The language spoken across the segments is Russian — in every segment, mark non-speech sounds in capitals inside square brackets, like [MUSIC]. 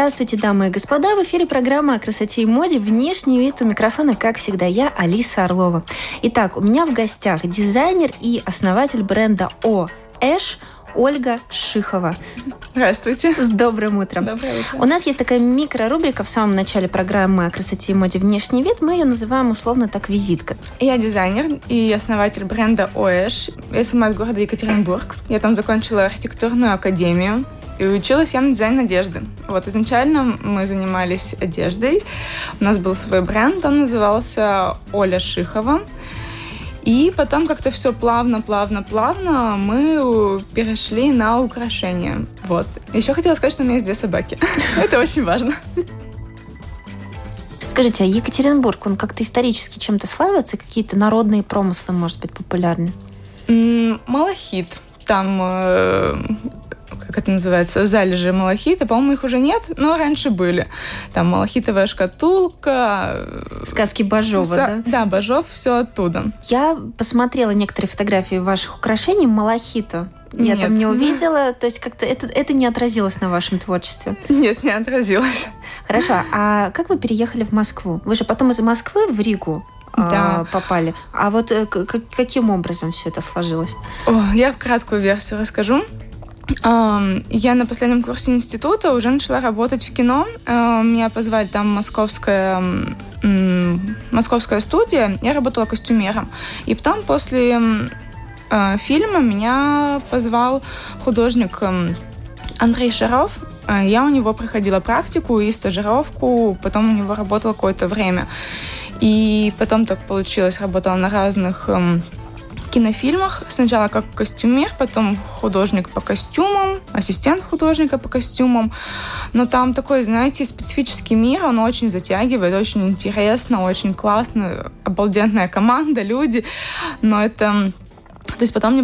Здравствуйте, дамы и господа! В эфире программа о красоте и моде «Внешний вид» у микрофона, как всегда, я, Алиса Орлова. Итак, у меня в гостях дизайнер и основатель бренда О. Эш Ольга Шихова. Здравствуйте. С добрым утром. Доброе утро. У нас есть такая микрорубрика в самом начале программы о красоте и моде «Внешний вид». Мы ее называем условно так «Визитка». Я дизайнер и основатель бренда ОЭШ. Я сама из города Екатеринбург. Я там закончила архитектурную академию. И училась я на дизайн одежды. Вот изначально мы занимались одеждой. У нас был свой бренд, он назывался Оля Шихова. И потом как-то все плавно, плавно, плавно мы перешли на украшения. Вот. Еще хотела сказать, что у меня есть две собаки. [LAUGHS] Это очень важно. Скажите, а Екатеринбург, он как-то исторически чем-то славится? Какие-то народные промыслы, может быть, популярны? Малахит. Там э, как это называется, залежи малахита. По-моему, их уже нет, но раньше были. Там малахитовая шкатулка. Сказки Бажова, Са- да? Да, Бажов, все оттуда. Я посмотрела некоторые фотографии ваших украшений малахита. Я Нет. там не увидела, то есть как-то это, это не отразилось на вашем творчестве? Нет, не отразилось. Хорошо, а как вы переехали в Москву? Вы же потом из Москвы в Ригу да. попали. А вот э, каким образом все это сложилось? О, я в краткую версию расскажу. Я на последнем курсе института уже начала работать в кино. Меня позвали там московская московская студия. Я работала костюмером. И потом после а, фильма меня позвал художник Андрей Шаров. А, я у него проходила практику и стажировку, потом у него работала какое-то время. И потом так получилось, работала на разных кинофильмах. Сначала как костюмер, потом художник по костюмам, ассистент художника по костюмам. Но там такой, знаете, специфический мир, он очень затягивает, очень интересно, очень классно, обалденная команда, люди. Но это то есть потом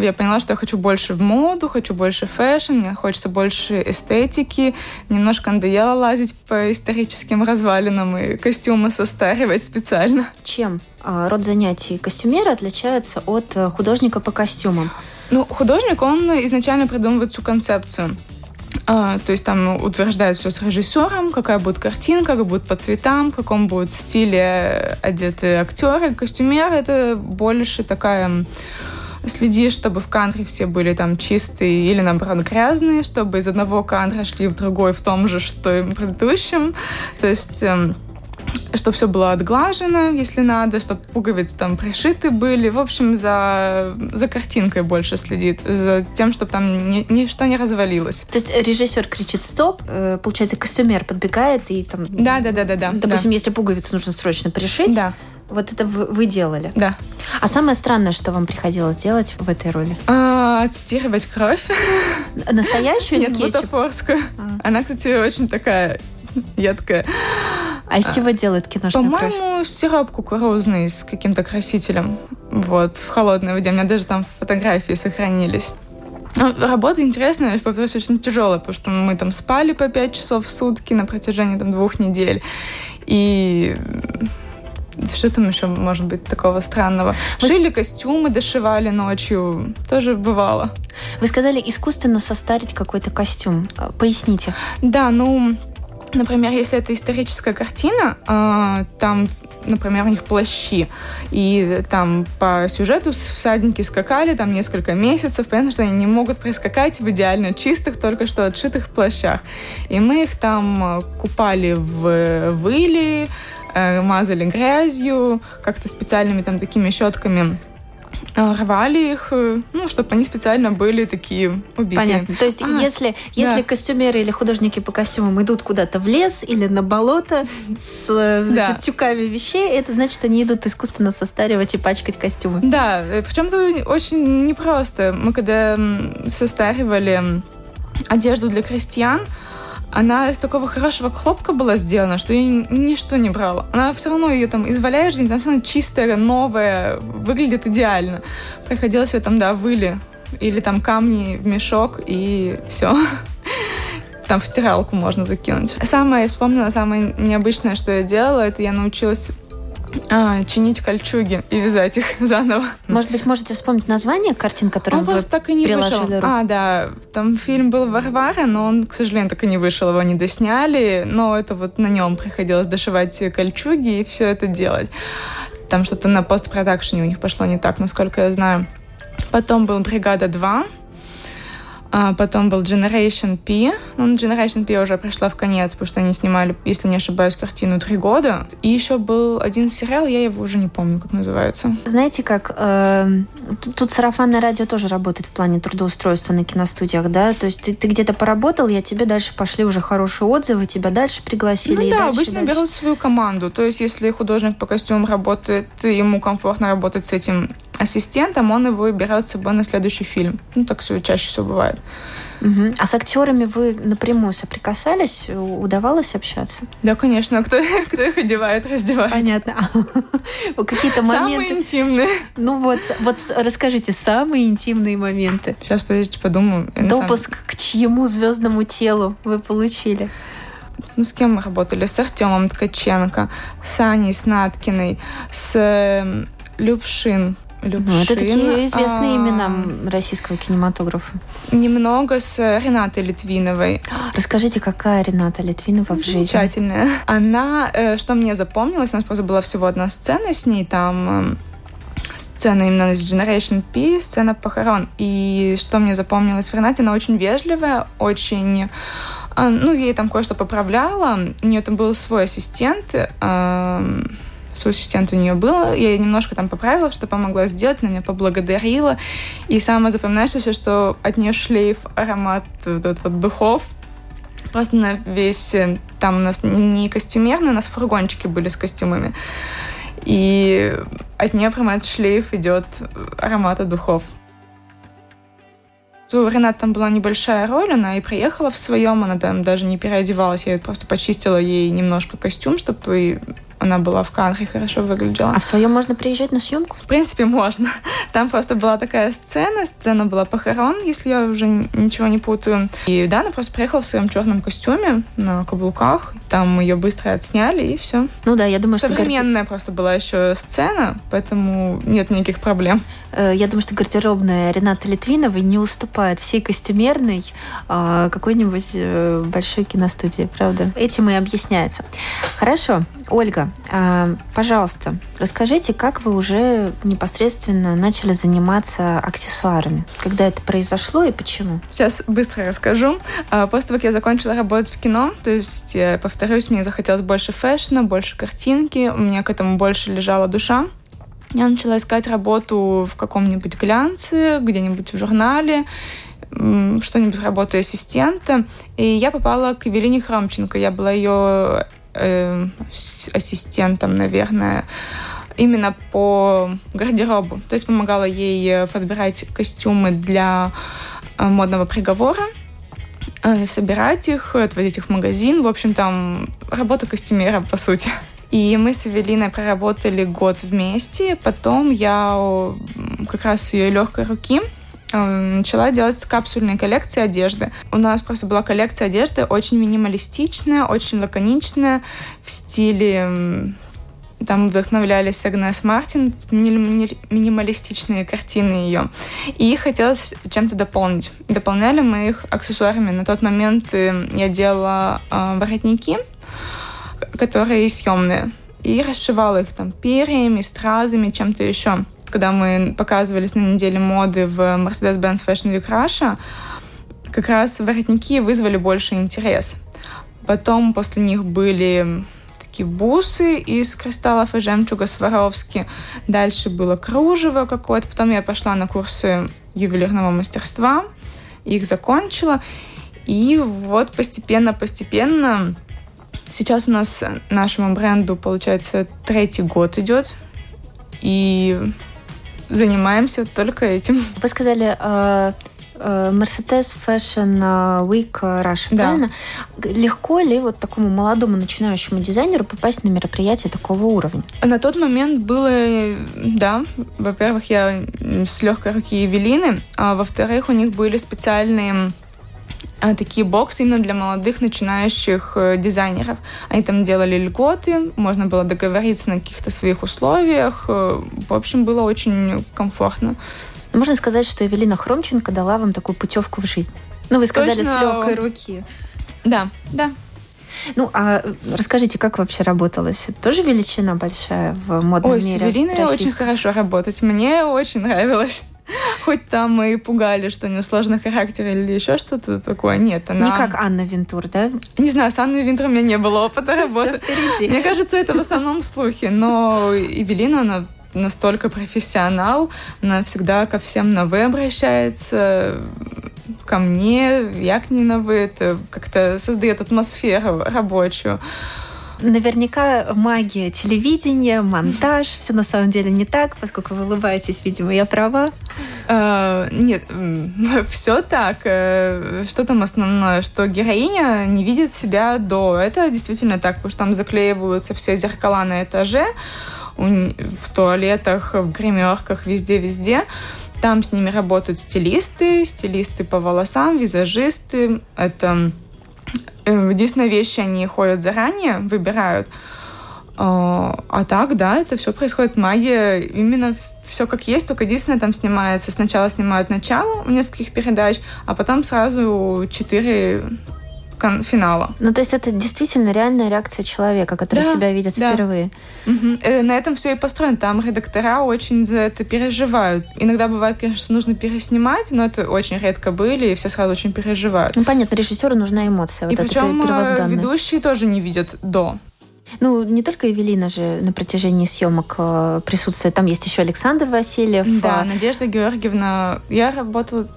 я поняла, что я хочу больше в моду, хочу больше fashion, мне хочется больше эстетики. Немножко надоело лазить по историческим развалинам и костюмы состаривать специально. Чем а, род занятий костюмера отличается от э, художника по костюмам? Ну, художник, он изначально придумывает всю концепцию. А, то есть там утверждают все с режиссером, какая будет картинка, как будет по цветам, в каком будет стиле одеты актеры. Костюмер — это больше такая следи, чтобы в кадре все были там чистые или, наоборот, грязные, чтобы из одного кадра шли в другой в том же, что и в предыдущем. То есть эм, чтобы все было отглажено, если надо, чтобы пуговицы там пришиты были. В общем, за, за картинкой больше следит, за тем, чтобы там ни, ничто не развалилось. То есть режиссер кричит «стоп», э, получается, костюмер подбегает и там... Да, да, да, да. да допустим, да. если пуговицу нужно срочно пришить, да. Вот это вы, вы делали? Да. А самое странное, что вам приходилось делать в этой роли? А, отстирывать кровь. Настоящую Нет, бутафорскую. А. Она, кстати, очень такая едкая. А из чего делают киношную По-моему, кровь? По-моему, сироп кукурузный с каким-то красителем. Вот, в холодной воде. У меня даже там фотографии сохранились. Ну, работа интересная, повторюсь, очень тяжелая, потому что мы там спали по пять часов в сутки на протяжении там двух недель. И что там еще может быть такого странного? Шили костюмы, дошивали ночью. Тоже бывало. Вы сказали искусственно состарить какой-то костюм. Поясните. Да, ну, например, если это историческая картина, а, там например, у них плащи, и там по сюжету всадники скакали там несколько месяцев, понятно, что они не могут прискакать в идеально чистых, только что отшитых плащах. И мы их там купали в выле, Э, мазали грязью, как-то специальными там такими щетками рвали их, э, ну, чтобы они специально были такие убитые. Понятно. То есть, а, если, если да. костюмеры или художники по костюмам идут куда-то в лес или на болото с значит, да. тюками вещей, это значит, они идут искусственно состаривать и пачкать костюмы. Да, причем это очень непросто. Мы когда состаривали одежду для крестьян, она из такого хорошего хлопка была сделана, что я ничто не брала. Она все равно ее там изваляешь, там все равно чистая, новая, выглядит идеально. Приходилось ее там, да, выли. Или там камни в мешок, и все. [LAUGHS] Там в стиралку можно закинуть. Самое, я вспомнила, самое необычное, что я делала, это я научилась а, чинить кольчуги и вязать их [LAUGHS] заново. Может быть, можете вспомнить название картин, которые он вы просто так и не вышел. Руку? А, да, там фильм был «Варвара», но он, к сожалению, так и не вышел, его не досняли, но это вот на нем приходилось дошивать кольчуги и все это делать. Там что-то на постпродакшене у них пошло не так, насколько я знаю. Потом был «Бригада 2», а потом был Generation P. Ну, Generation P уже пришла в конец, потому что они снимали, если не ошибаюсь, картину три года. И еще был один сериал, я его уже не помню, как называется. Знаете, как э, тут, тут сарафанное радио тоже работает в плане трудоустройства на киностудиях, да? То есть ты, ты где-то поработал, я тебе дальше пошли уже хорошие отзывы, тебя дальше пригласили. Ну да, дальше, обычно дальше. берут свою команду. То есть если художник по костюму работает, ему комфортно работать с этим ассистентом, он его берет с собой на следующий фильм. Ну, так все чаще всего бывает. Угу. А с актерами вы напрямую соприкасались? Удавалось общаться? Да, конечно. Кто, [LAUGHS] кто их одевает, раздевает. Понятно. [LAUGHS] Какие-то моменты... Самые интимные. Ну вот, вот расскажите, самые интимные моменты. Сейчас, подождите, подумаю. Допуск к чьему звездному телу вы получили? Ну, с кем мы работали? С Артемом Ткаченко, с Аней Снаткиной, с эм, Любшин. Любшин. Ну, это такие известные а... имена российского кинематографа. Немного с Ренатой Литвиновой. Расскажите, какая Рената Литвинова в жизни? Замечательная. Она, э, что мне запомнилось, у нас просто была всего одна сцена с ней, там сцена именно из Generation P, сцена похорон. И что мне запомнилось в Ренате, она очень вежливая, очень... Э, ну, ей там кое-что поправляла. У нее там был свой ассистент, эм, свой ассистент у нее был. Я немножко там поправила, что помогла сделать, она меня поблагодарила. И самое запоминающееся, что от нее шлейф, аромат вот, вот, вот духов, просто на весь... Э, там у нас не костюмерные, у нас фургончики были с костюмами. И от нее прямо этот шлейф идет аромата духов. У Ренат там была небольшая роль, она и приехала в своем, она там даже не переодевалась, я просто почистила ей немножко костюм, чтобы она была в кадре, хорошо выглядела. А в своем можно приезжать на съемку? В принципе, можно. [LAUGHS] Там просто была такая сцена, сцена была похорон, если я уже ничего не путаю. И да, она просто приехала в своем черном костюме на каблуках, там ее быстро отсняли и все. Ну да, я думаю, что... Современная просто была еще сцена, поэтому нет никаких проблем. Э, я думаю, что гардеробная Рената Литвиновой не уступает всей костюмерной а, какой-нибудь э, большой киностудии, правда? Этим и объясняется. Хорошо. Ольга, а, пожалуйста, расскажите, как вы уже непосредственно начали заниматься аксессуарами? Когда это произошло и почему? Сейчас быстро расскажу. А, после того, как я закончила работать в кино, то есть, повторюсь, мне захотелось больше фэшна, больше картинки, у меня к этому больше лежала душа. Я начала искать работу в каком-нибудь глянце, где-нибудь в журнале, что-нибудь работу ассистента. И я попала к Евелине Хромченко. Я была ее э, ассистентом, наверное, именно по гардеробу. То есть помогала ей подбирать костюмы для э, модного приговора, э, собирать их, отводить их в магазин. В общем, там работа костюмера, по сути. И мы с Эвелиной проработали год вместе. Потом я как раз ее легкой руки э, начала делать капсульные коллекции одежды. У нас просто была коллекция одежды очень минималистичная, очень лаконичная, в стиле там вдохновлялись Агнес Мартин, минималистичные картины ее. И хотелось чем-то дополнить. Дополняли мы их аксессуарами. На тот момент э, я делала э, воротники, которые съемные. И расшивала их там перьями, стразами, чем-то еще. Когда мы показывались на неделе моды в Mercedes-Benz Fashion Week Russia, как раз воротники вызвали больше интерес. Потом после них были такие бусы из кристаллов и жемчуга Сваровски. Дальше было кружево какое-то. Потом я пошла на курсы ювелирного мастерства. Их закончила. И вот постепенно-постепенно Сейчас у нас нашему бренду, получается, третий год идет. И занимаемся только этим. Вы сказали, э, э, Mercedes Fashion Week Russia, да. правильно? Легко ли вот такому молодому начинающему дизайнеру попасть на мероприятие такого уровня? На тот момент было, да, во-первых, я с легкой руки Евелины, а во-вторых, у них были специальные такие боксы именно для молодых начинающих э, дизайнеров. Они там делали льготы, можно было договориться на каких-то своих условиях. Э, в общем, было очень комфортно. Можно сказать, что Эвелина Хромченко дала вам такую путевку в жизнь. Ну, вы сказали, Точно. с легкой руки. Да, да. Ну, а расскажите, как вообще работалось? Тоже величина большая в модном Ой, мире? Ой, с Эвелиной очень хорошо работать. Мне очень нравилось. Хоть там и пугали, что у нее сложный характер или еще что-то такое. Нет, она... Не как Анна Винтур, да? Не знаю, с Анной Винтур у меня не было опыта работы. Мне кажется, это в основном слухи. Но Эвелина, она настолько профессионал, она всегда ко всем на «вы» обращается, ко мне, я к ней на «вы». Это как-то создает атмосферу рабочую наверняка магия телевидения, монтаж, все на самом деле не так, поскольку вы улыбаетесь, видимо, я права. Uh, нет, [LAUGHS] все так. Э, что там основное? Что героиня не видит себя до. Это действительно так, потому что там заклеиваются все зеркала на этаже, в туалетах, в гримерках, везде-везде. Там с ними работают стилисты, стилисты по волосам, визажисты. Это единственная вещь, они ходят заранее, выбирают. А, а так, да, это все происходит магия. Именно все как есть, только единственное там снимается. Сначала снимают начало в нескольких передач, а потом сразу четыре финала. Ну, то есть это действительно реальная реакция человека, который да, себя видит да. впервые. Угу. На этом все и построено. Там редактора очень за это переживают. Иногда бывает, конечно, что нужно переснимать, но это очень редко были, и все сразу очень переживают. Ну, понятно, режиссеру нужна эмоция. И вот причем э, ведущие тоже не видят до. Ну, не только Эвелина же на протяжении съемок э, присутствует. Там есть еще Александр Васильев. Да, Надежда Георгиевна. Я работала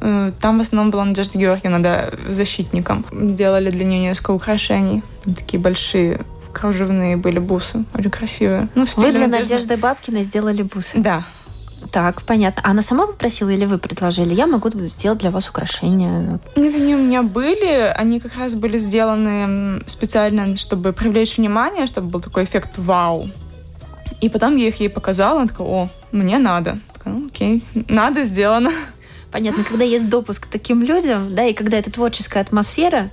там в основном была Надежда Георгиевна, да, защитником. Делали для нее несколько украшений. Такие большие кружевные были бусы, очень красивые. Ну, вы для Надежды... Надежды Бабкиной сделали бусы? Да. Так, понятно. А она сама попросила или вы предложили? Я могу сделать для вас украшения. Нет, они у меня были. Они как раз были сделаны специально, чтобы привлечь внимание, чтобы был такой эффект вау. И потом я их ей показала, она такая, о, мне надо. Такая, ну, окей, надо, сделано. Понятно, когда есть допуск к таким людям, да, и когда это творческая атмосфера,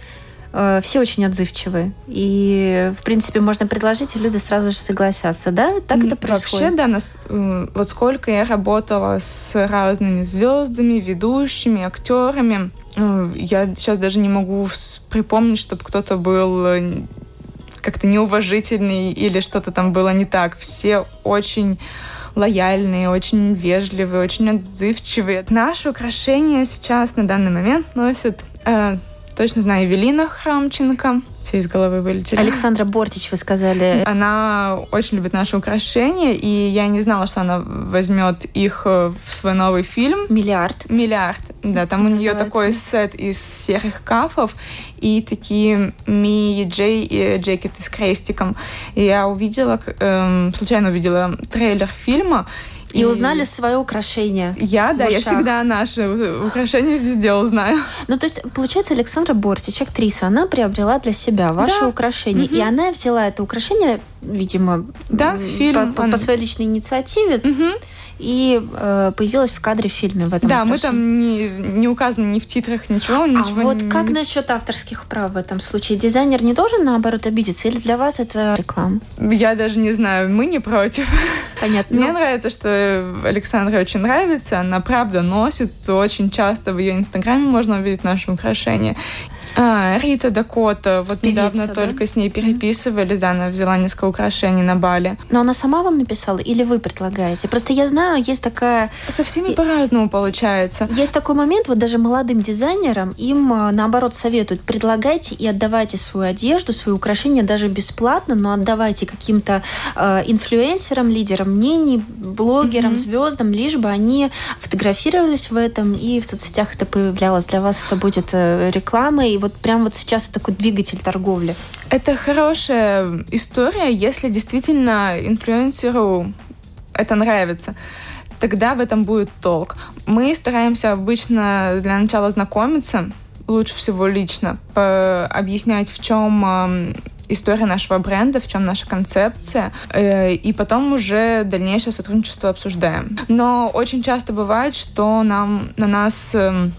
э, все очень отзывчивые. И, в принципе, можно предложить, и люди сразу же согласятся, да? Так это происходит? Вообще, да, нас, вот сколько я работала с разными звездами, ведущими, актерами, э, я сейчас даже не могу припомнить, чтобы кто-то был э, как-то неуважительный или что-то там было не так. Все очень лояльные, очень вежливые, очень отзывчивые. Наши украшения сейчас на данный момент носят, э, точно знаю, Эвелина Храмченко, все из головы вылетели. Александра Бортич, вы сказали. Она очень любит наши украшения, и я не знала, что она возьмет их э, в свой новый фильм. Миллиард. Миллиард, да. Там у нее такой сет из серых кафов и такие ми-джей и джекеты с крестиком. И я увидела, эм, случайно увидела трейлер фильма, и, и узнали свое украшение. Я, да, я всегда наши украшения везде узнаю. Ну, то есть, получается, Александра Бортич, актриса, она приобрела для себя ваше да. украшение. Угу. И она взяла это украшение, видимо, да, фильм, по, по, по своей личной инициативе. Угу и э, появилась в кадре в фильме в этом Да, мы там не, не указаны ни в титрах, ничего. А ничего вот не... как насчет авторских прав в этом случае? Дизайнер не должен, наоборот, обидеться? Или для вас это реклама? Я даже не знаю, мы не против. Понятно. Мне нравится, что Александре очень нравится. Она правда носит очень часто в ее инстаграме можно увидеть наши украшения. А, Рита Дакота, вот Певица, недавно да? только с ней переписывались, да, она взяла несколько украшений на Бали. Но она сама вам написала или вы предлагаете? Просто я знаю, есть такая... Со всеми по-разному получается. Есть такой момент, вот даже молодым дизайнерам, им а, наоборот советуют, предлагайте и отдавайте свою одежду, свои украшения даже бесплатно, но отдавайте каким-то э, инфлюенсерам, лидерам мнений, блогерам, mm-hmm. звездам, лишь бы они фотографировались в этом, и в соцсетях это появлялось. Для вас это будет э, рекламой, и вот прям вот сейчас такой двигатель торговли. Это хорошая история, если действительно инфлюенсеру это нравится. тогда в этом будет толк. Мы стараемся обычно для начала знакомиться, лучше всего лично, объяснять, в чем история нашего бренда, в чем наша концепция, э, и потом уже дальнейшее сотрудничество обсуждаем. Но очень часто бывает, что нам на нас эм,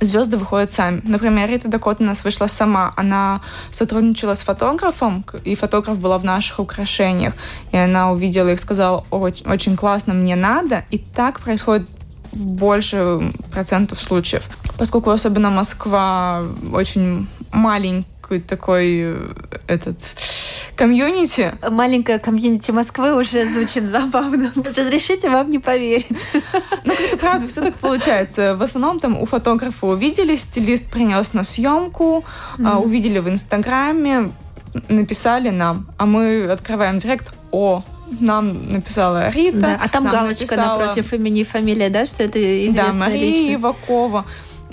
звезды выходят сами. Например, Рита Дакота у нас вышла сама. Она сотрудничала с фотографом, и фотограф была в наших украшениях. И она увидела их, сказала, очень, очень классно, мне надо. И так происходит больше процентов случаев. Поскольку особенно Москва очень маленький такой э, этот комьюнити. Маленькая комьюнити Москвы уже звучит забавно. Разрешите вам не поверить. Ну, это правда, все так получается. В основном там у фотографа увидели, стилист принес на съемку, mm-hmm. увидели в Инстаграме, написали нам, а мы открываем директ, о, нам написала Рита. Да, а там галочка написала... напротив имени и фамилия, да, что это известная Да, Мария личность. Ивакова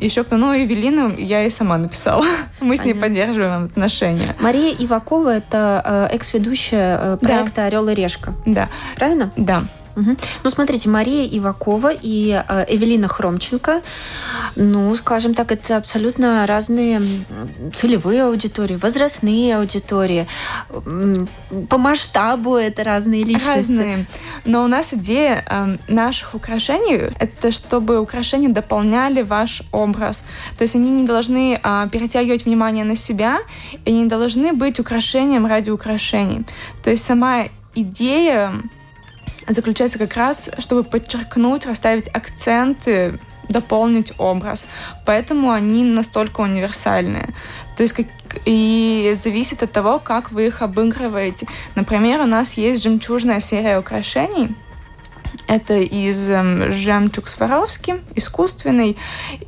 еще кто, ну, Эвелину я и сама написала. [LAUGHS] Мы с ней поддерживаем отношения. Мария Ивакова — это э, экс-ведущая э, проекта да. «Орел и решка». Да. Правильно? Да. Угу. Ну, смотрите, Мария Ивакова и э, Эвелина Хромченко, ну, скажем так, это абсолютно разные целевые аудитории, возрастные аудитории. По масштабу это разные личности. Разные. Но у нас идея э, наших украшений — это чтобы украшения дополняли ваш образ. То есть они не должны э, перетягивать внимание на себя, и не должны быть украшением ради украшений. То есть сама идея заключается как раз, чтобы подчеркнуть, расставить акценты, дополнить образ. Поэтому они настолько универсальные. То есть как, и зависит от того, как вы их обыгрываете. Например, у нас есть жемчужная серия украшений. Это из э, жемчуг Сваровски, искусственный.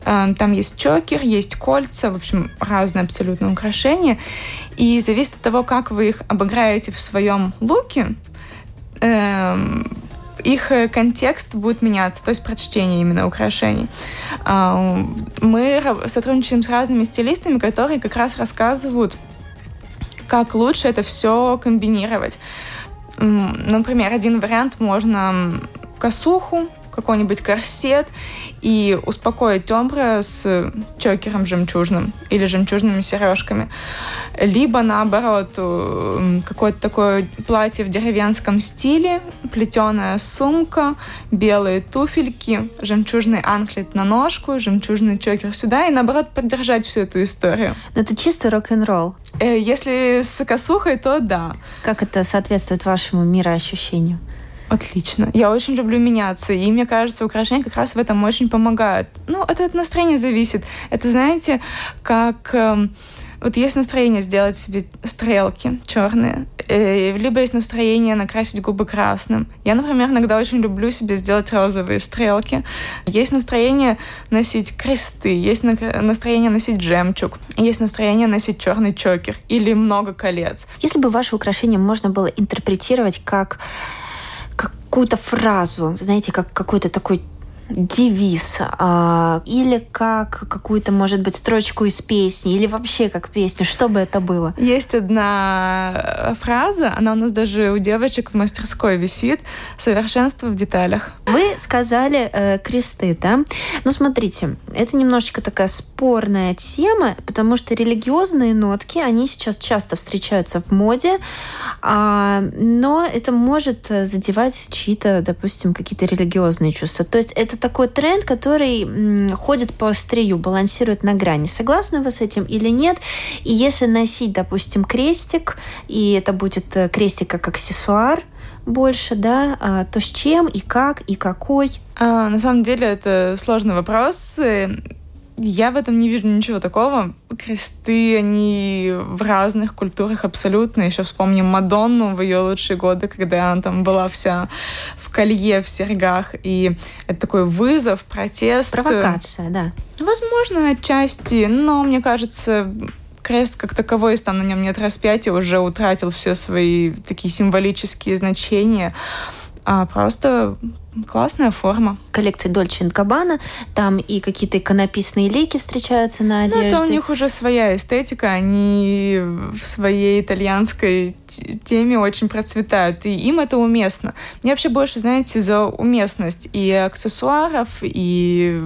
Э, там есть чокер, есть кольца, в общем, разные абсолютно украшения. И зависит от того, как вы их обыграете в своем луке, их э, контекст будет меняться, то есть прочтение именно украшений. А, мы сотрудничаем с разными стилистами, которые как раз рассказывают, как лучше это все комбинировать. Например, один вариант можно косуху какой-нибудь корсет и успокоить тембра с чокером жемчужным или жемчужными сережками. Либо, наоборот, э, какое-то такое платье в деревенском стиле, плетеная сумка, белые туфельки, жемчужный анклет на ножку, жемчужный чокер сюда, и, наоборот, поддержать всю эту историю. Но это чисто рок-н-ролл. Э, если с косухой, то да. Как это соответствует вашему мироощущению? Отлично. Я очень люблю меняться, и мне кажется, украшения как раз в этом очень помогают. Ну, это от настроения зависит. Это, знаете, как... Э, вот есть настроение сделать себе стрелки черные, э, либо есть настроение накрасить губы красным. Я, например, иногда очень люблю себе сделать розовые стрелки. Есть настроение носить кресты, есть настроение носить жемчуг, есть настроение носить черный чокер или много колец. Если бы ваше украшение можно было интерпретировать как какую-то фразу, знаете, как какой-то такой девиз а, или как какую-то, может быть, строчку из песни, или вообще как песню, что бы это было? Есть одна э, фраза, она у нас даже у девочек в мастерской висит, «Совершенство в деталях». Вы сказали э, кресты, да? Ну, смотрите, это немножечко такая спорная тема, потому что религиозные нотки, они сейчас часто встречаются в моде, а, но это может задевать чьи-то, допустим, какие-то религиозные чувства. То есть это это такой тренд, который ходит по острию, балансирует на грани. Согласны вы с этим или нет? И если носить, допустим, крестик, и это будет э, крестик как аксессуар, больше, да, а, то с чем и как и какой? А, на самом деле это сложный вопрос. Я в этом не вижу ничего такого. Кресты, они в разных культурах абсолютно. Еще вспомним Мадонну в ее лучшие годы, когда она там была вся в колье, в серьгах. И это такой вызов, протест. Провокация, да. Возможно, отчасти, но мне кажется, крест как таковой, если там на нем нет распятия, уже утратил все свои такие символические значения. А просто классная форма. Коллекции Дольче Габбана, там и какие-то иконописные лейки встречаются на одежде. Ну, это у них уже своя эстетика, они в своей итальянской теме очень процветают, и им это уместно. Мне вообще больше, знаете, за уместность и аксессуаров, и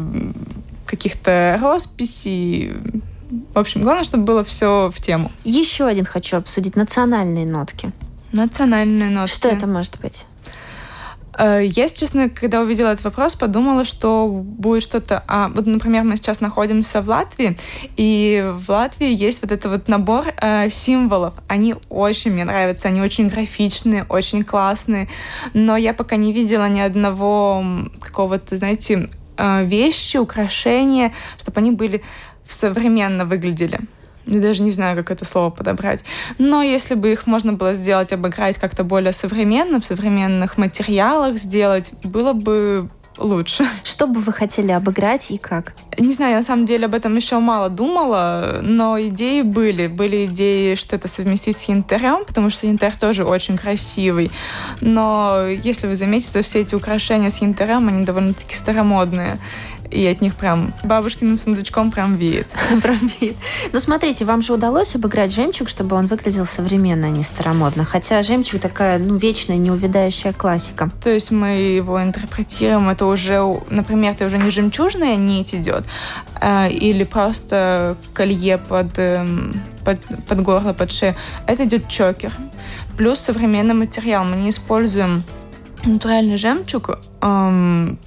каких-то росписей, в общем, главное, чтобы было все в тему. Еще один хочу обсудить национальные нотки. Национальные нотки. Что это может быть? Э, я, честно, когда увидела этот вопрос, подумала, что будет что-то... А, вот, например, мы сейчас находимся в Латвии, и в Латвии есть вот этот вот набор э, символов. Они очень мне нравятся, они очень графичные, очень классные, но я пока не видела ни одного какого-то, знаете, э, вещи, украшения, чтобы они были современно выглядели. Я даже не знаю, как это слово подобрать. Но если бы их можно было сделать, обыграть как-то более современно, в современных материалах сделать, было бы лучше. [LAUGHS] Что бы вы хотели обыграть и как? Не знаю, я на самом деле об этом еще мало думала, но идеи были. Были идеи, что это совместить с янтарем, потому что янтарь тоже очень красивый. Но если вы заметите, все эти украшения с янтарем, они довольно-таки старомодные и от них прям бабушкиным сундучком прям веет. [LAUGHS] прям веет. Ну, смотрите, вам же удалось обыграть жемчуг, чтобы он выглядел современно, а не старомодно. Хотя жемчуг такая, ну, вечная, неувядающая классика. То есть мы его интерпретируем, это уже, например, это уже не жемчужная нить идет, а, или просто колье под, эм, под, под горло, под шею. Это идет чокер. Плюс современный материал. Мы не используем натуральный жемчуг, эм,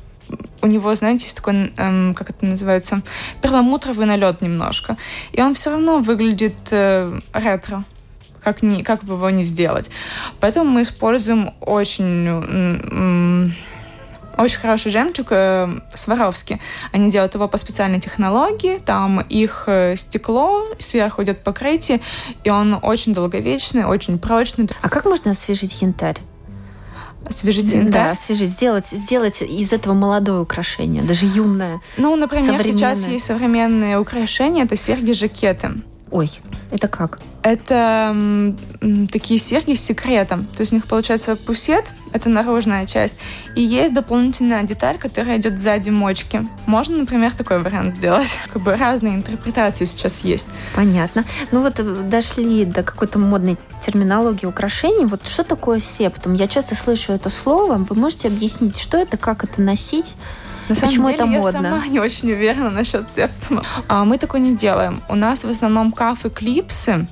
у него, знаете, есть такой, эм, как это называется, перламутровый налет немножко. И он все равно выглядит э, ретро как, ни, как бы его не сделать. Поэтому мы используем очень очень хороший жемчуг э, Сваровски. Они делают его по специальной технологии. Там их э, стекло, сверху идет покрытие, и он очень долговечный, очень прочный. А как можно освежить янтарь? Освежить янтарь? Да, освежить. Сделать, сделать из этого молодое украшение, даже юное. Ну, например, сейчас есть современные украшения, это серьги-жакеты. Ой, это как? Это м, такие серьги с секретом. То есть у них получается пусет, это наружная часть, и есть дополнительная деталь, которая идет сзади мочки. Можно, например, такой вариант сделать. [LAUGHS] Как бы разные интерпретации сейчас есть. Понятно. Ну вот э, дошли до какой-то модной терминологии украшений. Вот что такое септум? Я часто слышу это слово. Вы можете объяснить, что это, как это носить? На самом Почему деле, это модно? я сама [LAUGHS] не очень уверена насчет септума. А мы такое не делаем. У нас в основном кафы клипсы,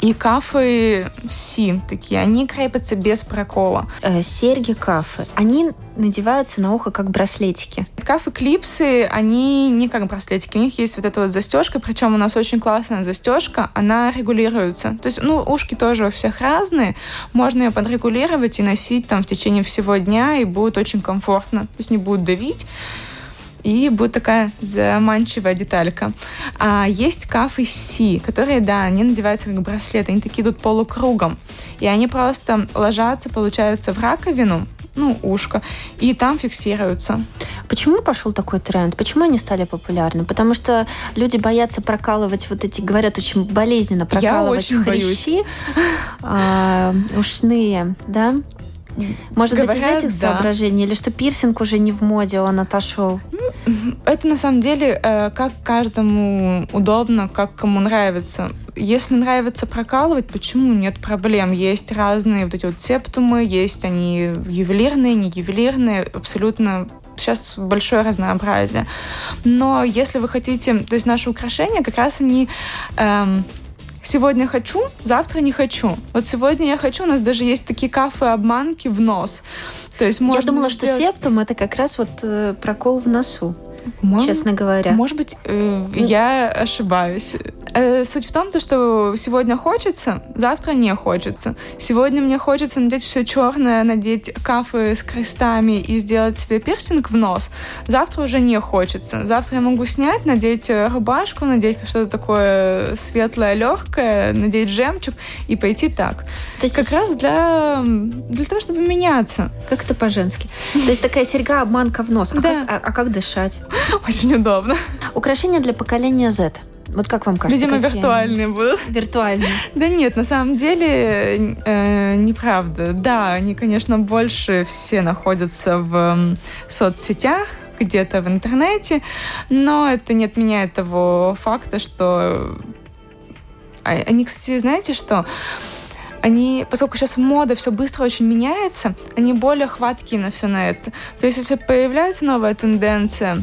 и кафы Си такие, они крепятся без прокола. Э, серьги кафы, они надеваются на ухо как браслетики. Кафы клипсы, они не как браслетики, у них есть вот эта вот застежка, причем у нас очень классная застежка, она регулируется. То есть, ну, ушки тоже у всех разные, можно ее подрегулировать и носить там в течение всего дня, и будет очень комфортно, то есть не будет давить и будет такая заманчивая деталька. А есть кафы Си, которые, да, они надеваются как браслеты, они такие идут полукругом, и они просто ложатся, получается, в раковину, ну, ушко, и там фиксируются. Почему пошел такой тренд? Почему они стали популярны? Потому что люди боятся прокалывать вот эти, говорят, очень болезненно прокалывать Я очень хрящи, а, ушные, да? Может Говорят, быть, из этих да. соображений? Или что пирсинг уже не в моде, он отошел? Это на самом деле э, как каждому удобно, как кому нравится. Если нравится прокалывать, почему нет проблем? Есть разные вот эти вот септумы, есть они ювелирные, не ювелирные, абсолютно сейчас большое разнообразие. Но если вы хотите, то есть наши украшения как раз они эм, сегодня хочу, завтра не хочу. Вот сегодня я хочу, у нас даже есть такие кафе-обманки в нос. То есть можно Я думала, сделать... что септум это как раз вот э, прокол в носу. Может, честно говоря. Может быть, э, ну, я ошибаюсь. Э, суть в том, то, что сегодня хочется, завтра не хочется. Сегодня мне хочется надеть все черное, надеть кафы с крестами и сделать себе пирсинг в нос. Завтра уже не хочется. Завтра я могу снять, надеть э, рубашку, надеть что-то такое светлое, легкое, надеть жемчуг и пойти так. То есть как раз для, для того, чтобы меняться. Как это по-женски. То есть такая серьга-обманка в нос. А, да. как, а, а как дышать? [LAUGHS] Очень удобно. Украшения для поколения Z. Вот как вам кажется? Видимо, виртуальные они? будут. Виртуальные. Да нет, на самом деле э, неправда. Да, они, конечно, больше все находятся в соцсетях, где-то в интернете, но это не отменяет того факта, что а, они, кстати, знаете что? они, поскольку сейчас мода все быстро очень меняется, они более хватки на все на это. То есть, если появляется новая тенденция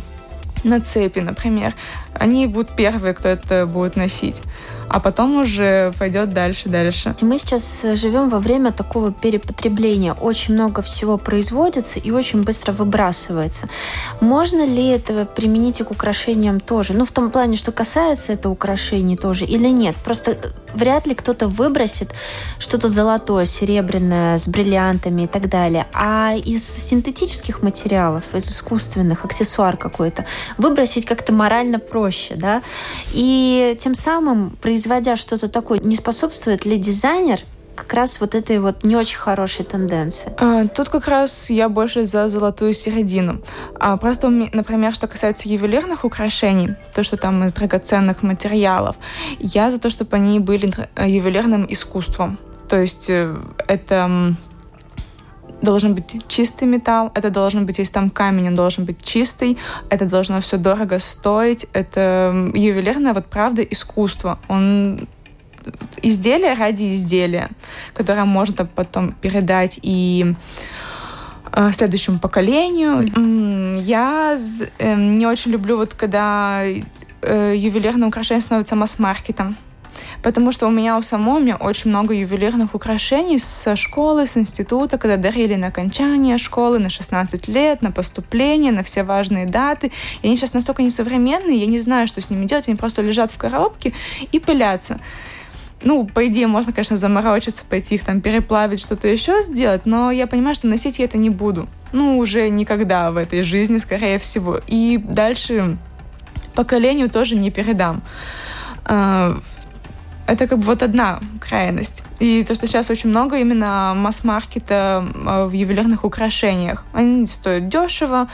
на цепи, например, они будут первые, кто это будет носить а потом уже пойдет дальше, дальше. Мы сейчас э, живем во время такого перепотребления. Очень много всего производится и очень быстро выбрасывается. Можно ли это применить и к украшениям тоже? Ну, в том плане, что касается это украшений тоже или нет? Просто э, вряд ли кто-то выбросит что-то золотое, серебряное, с бриллиантами и так далее. А из синтетических материалов, из искусственных, аксессуар какой-то, выбросить как-то морально проще, да? И тем самым производя что-то такое, не способствует ли дизайнер как раз вот этой вот не очень хорошей тенденции? А, тут как раз я больше за золотую середину. А просто, например, что касается ювелирных украшений, то, что там из драгоценных материалов, я за то, чтобы они были ювелирным искусством. То есть э, это должен быть чистый металл, это должен быть, если там камень, он должен быть чистый, это должно все дорого стоить, это ювелирное, вот правда, искусство. Он изделие ради изделия, которое можно потом передать и э, следующему поколению. Я э, не очень люблю вот когда э, ювелирное украшение становится масс-маркетом потому что у меня у самой у меня очень много ювелирных украшений со школы, с института, когда дарили на окончание школы, на 16 лет, на поступление, на все важные даты. И они сейчас настолько несовременные, я не знаю, что с ними делать, они просто лежат в коробке и пылятся ну, по идее, можно, конечно, заморочиться, пойти их там переплавить, что-то еще сделать, но я понимаю, что носить я это не буду. Ну, уже никогда в этой жизни, скорее всего. И дальше поколению тоже не передам. Это как бы вот одна крайность. И то, что сейчас очень много именно масс-маркета а, в ювелирных украшениях. Они стоят дешево,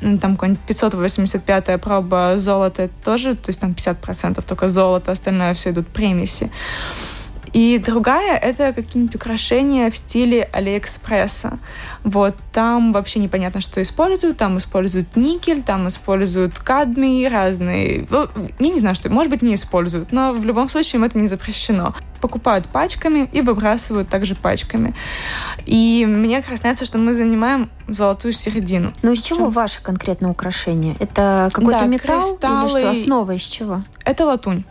там какой-нибудь 585 проба золота тоже, то есть там 50% только золото, остальное все идут примеси. И другая — это какие-нибудь украшения в стиле Алиэкспресса. Вот, там вообще непонятно, что используют. Там используют никель, там используют кадмий разные. Ну, я не знаю, что, может быть, не используют, но в любом случае им это не запрещено. Покупают пачками и выбрасывают также пачками. И мне как раз нравится, что мы занимаем золотую середину. Ну из чего ваше конкретное украшение? Это какой-то да, металл кристаллы... или что? Основа из чего? Это латунь.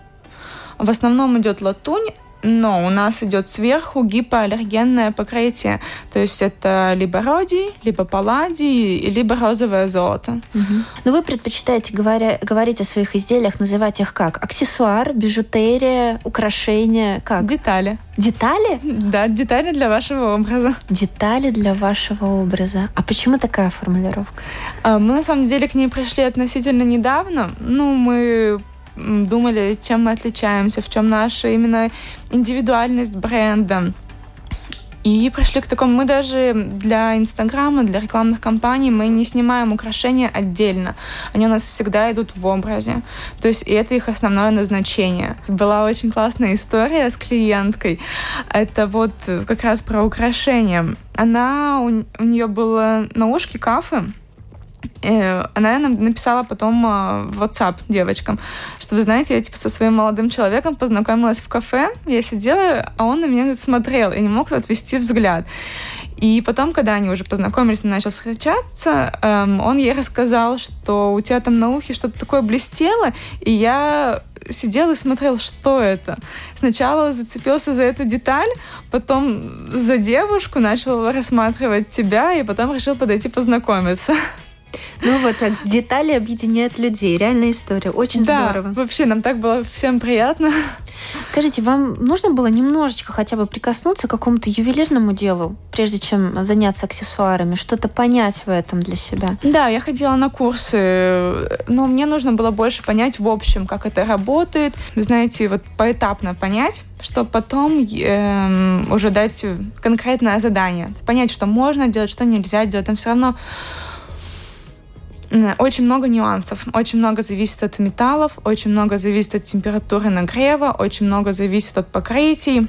В основном идет латунь, но у нас идет сверху гипоаллергенное покрытие. То есть это либо родий, либо палладий, либо розовое золото. Угу. Но вы предпочитаете говоря, говорить о своих изделиях, называть их как? Аксессуар, бижутерия, украшения, как? Детали. Детали? Да, детали для вашего образа. Детали для вашего образа. А почему такая формулировка? А, мы на самом деле к ней пришли относительно недавно. Ну, мы думали, чем мы отличаемся, в чем наша именно индивидуальность бренда. И пришли к такому, мы даже для Инстаграма, для рекламных кампаний, мы не снимаем украшения отдельно. Они у нас всегда идут в образе. То есть и это их основное назначение. Была очень классная история с клиенткой. Это вот как раз про украшения. Она, у, у нее было наушки кафы, Э, она нам написала потом э, в WhatsApp девочкам, что вы знаете, я типа со своим молодым человеком познакомилась в кафе, я сидела, а он на меня смотрел и не мог отвести взгляд. И потом, когда они уже познакомились и начал встречаться, эм, он ей рассказал, что у тебя там на ухе что-то такое блестело, и я сидел и смотрел, что это. Сначала зацепился за эту деталь, потом за девушку, начал рассматривать тебя, и потом решил подойти познакомиться. Ну вот так, детали объединяют людей. Реальная история. Очень да, здорово. Вообще, нам так было всем приятно. Скажите, вам нужно было немножечко хотя бы прикоснуться к какому-то ювелирному делу, прежде чем заняться аксессуарами, что-то понять в этом для себя? Да, я ходила на курсы, но мне нужно было больше понять в общем, как это работает. Знаете, вот поэтапно понять, чтобы потом э, уже дать конкретное задание, понять, что можно делать, что нельзя делать. Там все равно Очень много нюансов. Очень много зависит от металлов, очень много зависит от температуры нагрева, очень много зависит от покрытий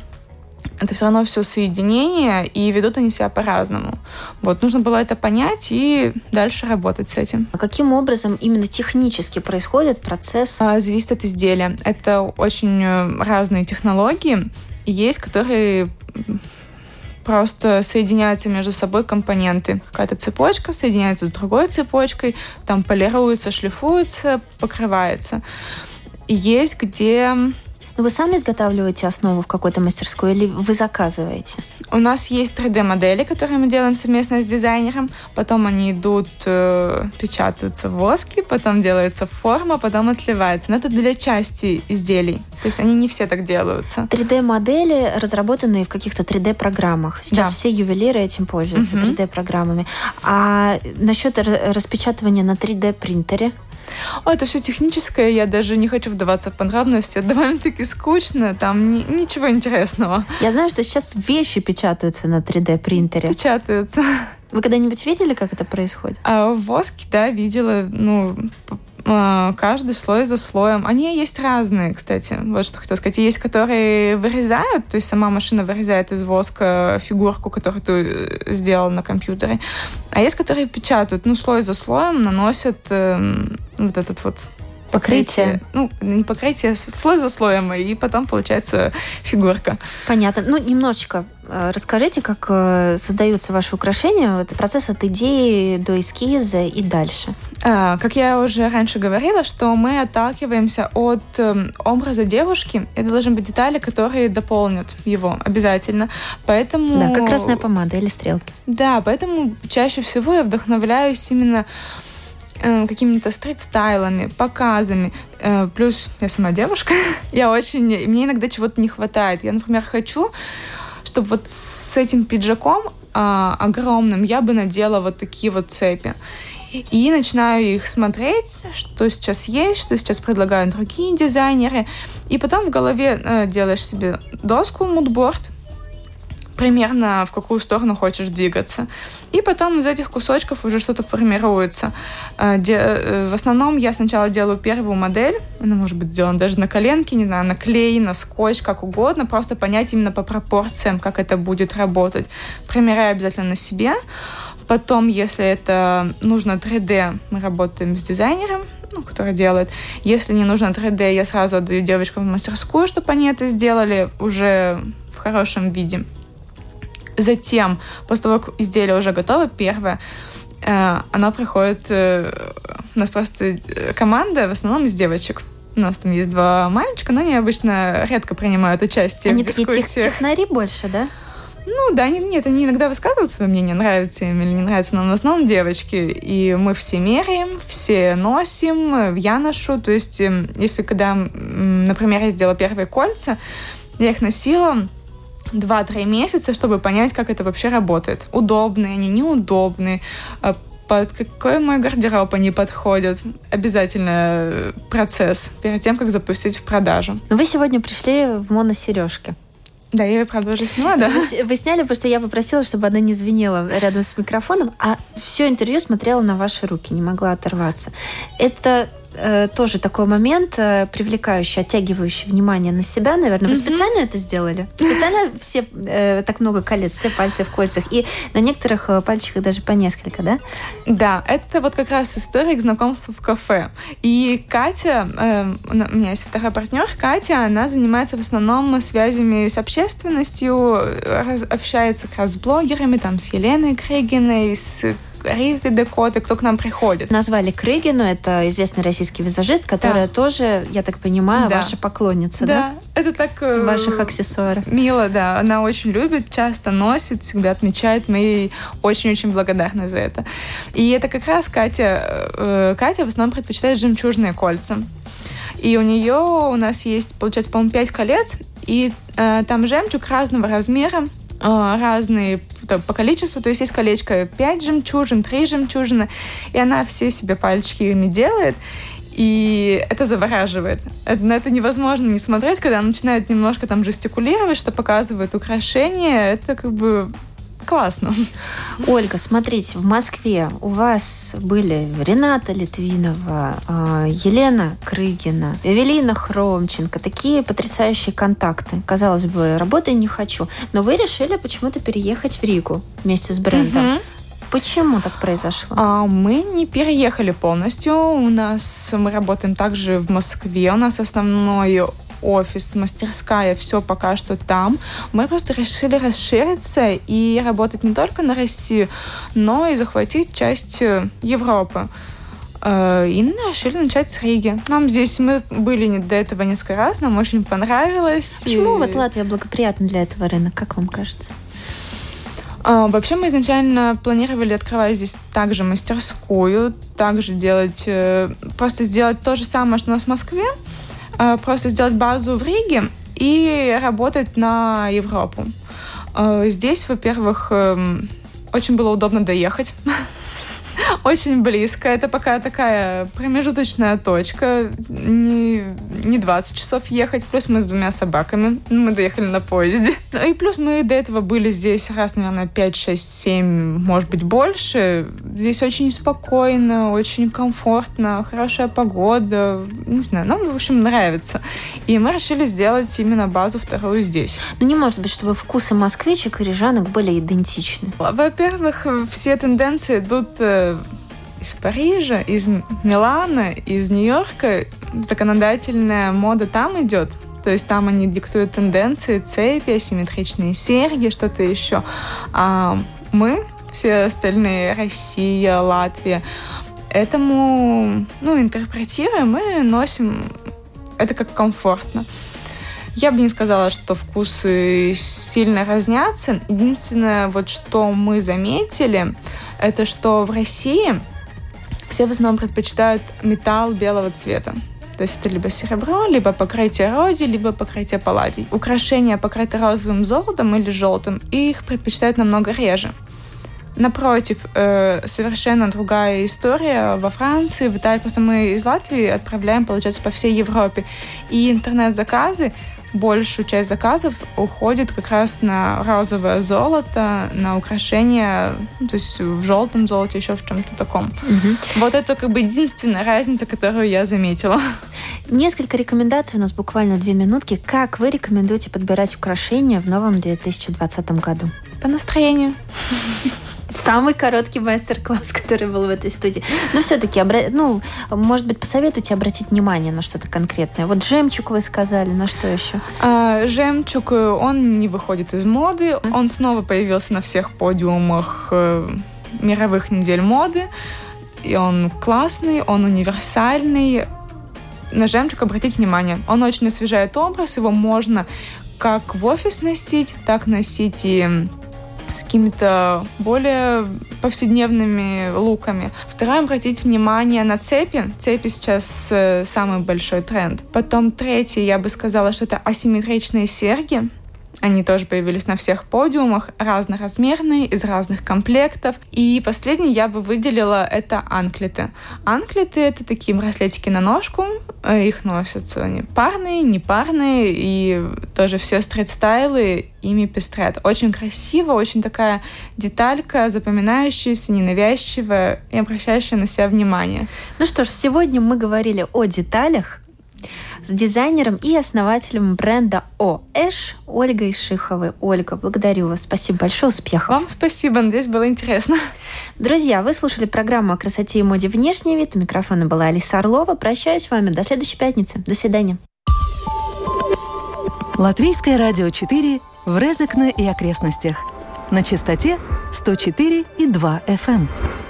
это все равно все соединение, и ведут они себя по-разному. Вот, нужно было это понять и дальше работать с этим. А каким образом именно технически происходит процесс? А, зависит от изделия. Это очень э, разные технологии. Есть, которые просто соединяются между собой компоненты. Какая-то цепочка соединяется с другой цепочкой, там полируется, шлифуется, покрывается. И есть, где но вы сами изготавливаете основу в какой-то мастерской или вы заказываете? У нас есть 3D-модели, которые мы делаем совместно с дизайнером. Потом они идут, э, печатаются в воске, потом делается форма, потом отливается. Но это для части изделий. То есть они не все так делаются. 3D-модели разработанные в каких-то 3D-программах. Сейчас да. все ювелиры этим пользуются, угу. 3D-программами. А насчет распечатывания на 3D-принтере? О, это все техническое, я даже не хочу вдаваться в подробности. Это довольно-таки скучно, там ни, ничего интересного. Я знаю, что сейчас вещи печатаются на 3D-принтере. Печатаются. Вы когда-нибудь видели, как это происходит? А, в воске, да, видела. Ну, каждый слой за слоем. Они есть разные, кстати. Вот что хотела сказать. Есть, которые вырезают, то есть сама машина вырезает из воска фигурку, которую ты э, сделал на компьютере. А есть, которые печатают, ну, слой за слоем наносят э, вот этот вот Покрытие. Ну, не покрытие, слой за слоем, и потом получается фигурка. Понятно. Ну, немножечко э, расскажите, как э, создаются ваши украшения, вот процесс от идеи до эскиза и дальше. А, как я уже раньше говорила, что мы отталкиваемся от э, образа девушки, это должны быть детали, которые дополнят его обязательно. Поэтому... Да, как красная помада или стрелки. Да, поэтому чаще всего я вдохновляюсь именно э, какими-то стрит-стайлами, показами. Э, плюс я сама девушка, [LAUGHS] я очень... Мне иногда чего-то не хватает. Я, например, хочу, чтобы вот с этим пиджаком э, огромным я бы надела вот такие вот цепи. И начинаю их смотреть, что сейчас есть, что сейчас предлагают другие дизайнеры. И потом в голове э, делаешь себе доску, мудборд, примерно в какую сторону хочешь двигаться. И потом из этих кусочков уже что-то формируется. Э, э, в основном я сначала делаю первую модель, она может быть сделана даже на коленке, не знаю, на клей, на скотч, как угодно, просто понять именно по пропорциям, как это будет работать. Примеряю обязательно на себе. Потом, если это нужно 3D, мы работаем с дизайнером, ну, который делает. Если не нужно 3D, я сразу отдаю девочкам в мастерскую, чтобы они это сделали уже в хорошем виде. Затем, после того, как изделие уже готово, первое, э, оно приходит... Э, у нас просто э, команда в основном из девочек. У нас там есть два мальчика, но они обычно редко принимают участие они в дискуссиях. Они такие технари больше, да? Ну да, они, нет, они иногда высказывают свое мнение, нравится им или не нравится, но в основном девочки. И мы все меряем, все носим, я ношу. То есть, эм, если когда, например, я сделала первые кольца, я их носила 2-3 месяца, чтобы понять, как это вообще работает. Удобные они, неудобные, а под какой мой гардероб они подходят. Обязательно э, процесс перед тем, как запустить в продажу. Но вы сегодня пришли в моносережке. Да, я ее, правда, уже сняла, да. Вы, вы сняли, потому что я попросила, чтобы она не звенела рядом с микрофоном, а все интервью смотрела на ваши руки, не могла оторваться. Это э, тоже такой момент, э, привлекающий, оттягивающий внимание на себя, наверное. Вы mm-hmm. специально это сделали? Специально все э, так много колец, все пальцы в кольцах. И на некоторых пальчиках даже по несколько, да? Да, это вот как раз история к знакомству в кафе. И Катя, э, у меня есть второй партнер, Катя, она занимается в основном связями с общественностью, раз, общается как раз с блогерами, там, с Еленой Крегиной, с Ризли Декоты, кто к нам приходит. Назвали Крыгину, это известный российский визажист, которая да. тоже, я так понимаю, да. ваша поклонница, да? Да, это так... Э, Ваших аксессуаров. Мило, да. Она очень любит, часто носит, всегда отмечает. Мы ей очень-очень благодарны за это. И это как раз Катя... Э, Катя в основном предпочитает жемчужные кольца. И у нее у нас есть, получается, по-моему, пять колец, и э, там жемчуг разного размера, э, разные по количеству, то есть есть колечко 5 жемчужин, 3 жемчужины, и она все себе пальчиками делает, и это завораживает. Это, на это невозможно не смотреть, когда она начинает немножко там жестикулировать, что показывает украшения. Это как бы классно. Ольга, смотрите, в Москве у вас были Рената Литвинова, а, Елена Крыгина, Эвелина Хромченко. Такие потрясающие контакты. Казалось бы, работы не хочу. Но вы решили почему-то переехать в Ригу вместе с брендом. Угу. Почему так произошло? А, мы не переехали полностью. У нас мы работаем также в Москве. У нас основной офис, мастерская, все пока что там. Мы просто решили расшириться и работать не только на Россию, но и захватить часть э, Европы. Э, и решили начать с Риги. Нам здесь, мы были до этого несколько раз, нам очень понравилось. Почему и... вот Латвия благоприятна для этого рынка, как вам кажется? А, вообще мы изначально планировали открывать здесь также мастерскую, также делать, э, просто сделать то же самое, что у нас в Москве, просто сделать базу в Риге и работать на Европу. Э, здесь, во-первых, эм, очень было удобно доехать. [LAUGHS] очень близко. Это пока такая промежуточная точка. Не, не 20 часов ехать. Плюс мы с двумя собаками. Мы доехали на поезде. Ну и плюс мы до этого были здесь раз, наверное, 5, 6, 7, может быть, больше. Здесь очень спокойно, очень комфортно, хорошая погода. Не знаю, нам, в общем, нравится. И мы решили сделать именно базу вторую здесь. Ну не может быть, чтобы вкусы москвичек и рижанок были идентичны. Во-первых, все тенденции идут э, из Парижа, из Милана, из Нью-Йорка законодательная мода там идет. То есть там они диктуют тенденции, цепи, асимметричные серьги, что-то еще. А мы, все остальные, Россия, Латвия, этому, ну, интерпретируем и носим это как комфортно. Я бы не сказала, что вкусы сильно разнятся. Единственное, вот что мы заметили, это что в России все в основном предпочитают металл белого цвета. То есть это либо серебро, либо покрытие роди, либо покрытие палладий. Украшения покрыты розовым золотом или желтым, и их предпочитают намного реже. Напротив, э, совершенно другая история во Франции, в Италии. Просто мы из Латвии отправляем, получается, по всей Европе. И интернет-заказы большую часть заказов уходит как раз на розовое золото, на украшения, ну, то есть в желтом золоте, еще в чем-то таком. Угу. Вот это как бы единственная разница, которую я заметила. Несколько рекомендаций у нас буквально две минутки. Как вы рекомендуете подбирать украшения в новом 2020 году? По настроению самый короткий мастер-класс, который был в этой студии. Но все-таки, обра... ну, может быть, посоветуйте обратить внимание на что-то конкретное. Вот жемчуг вы сказали, на что еще? А, жемчуг, э, он не выходит из моды. Он снова появился на всех подиумах э, мировых недель моды. И он классный, он универсальный. На жемчуг обратите внимание. Он очень освежает образ, его можно как в офис носить, так носить и с какими-то более повседневными луками. Второе, обратить внимание на цепи. Цепи сейчас э, самый большой тренд. Потом третье, я бы сказала, что это асимметричные серьги. Они тоже появились на всех подиумах, разноразмерные, из разных комплектов. И последний я бы выделила это анклеты. Анклеты — это такие браслетики на ножку. Э, их носят они парные, непарные, и тоже все стрит-стайлы ими пестрят. Очень красиво, очень такая деталька, запоминающаяся, ненавязчивая и обращающая на себя внимание. Ну что ж, сегодня мы говорили о деталях, с дизайнером и основателем бренда ОЭШ Ольгой Шиховой. Ольга, благодарю вас. Спасибо большое. Успехов. Вам спасибо. Надеюсь, было интересно. Друзья, вы слушали программу о красоте и моде внешний вид. У микрофона была Алиса Орлова. Прощаюсь с вами. До следующей пятницы. До свидания. Латвийское радио 4 в Резекне и окрестностях. На частоте 104,2 FM.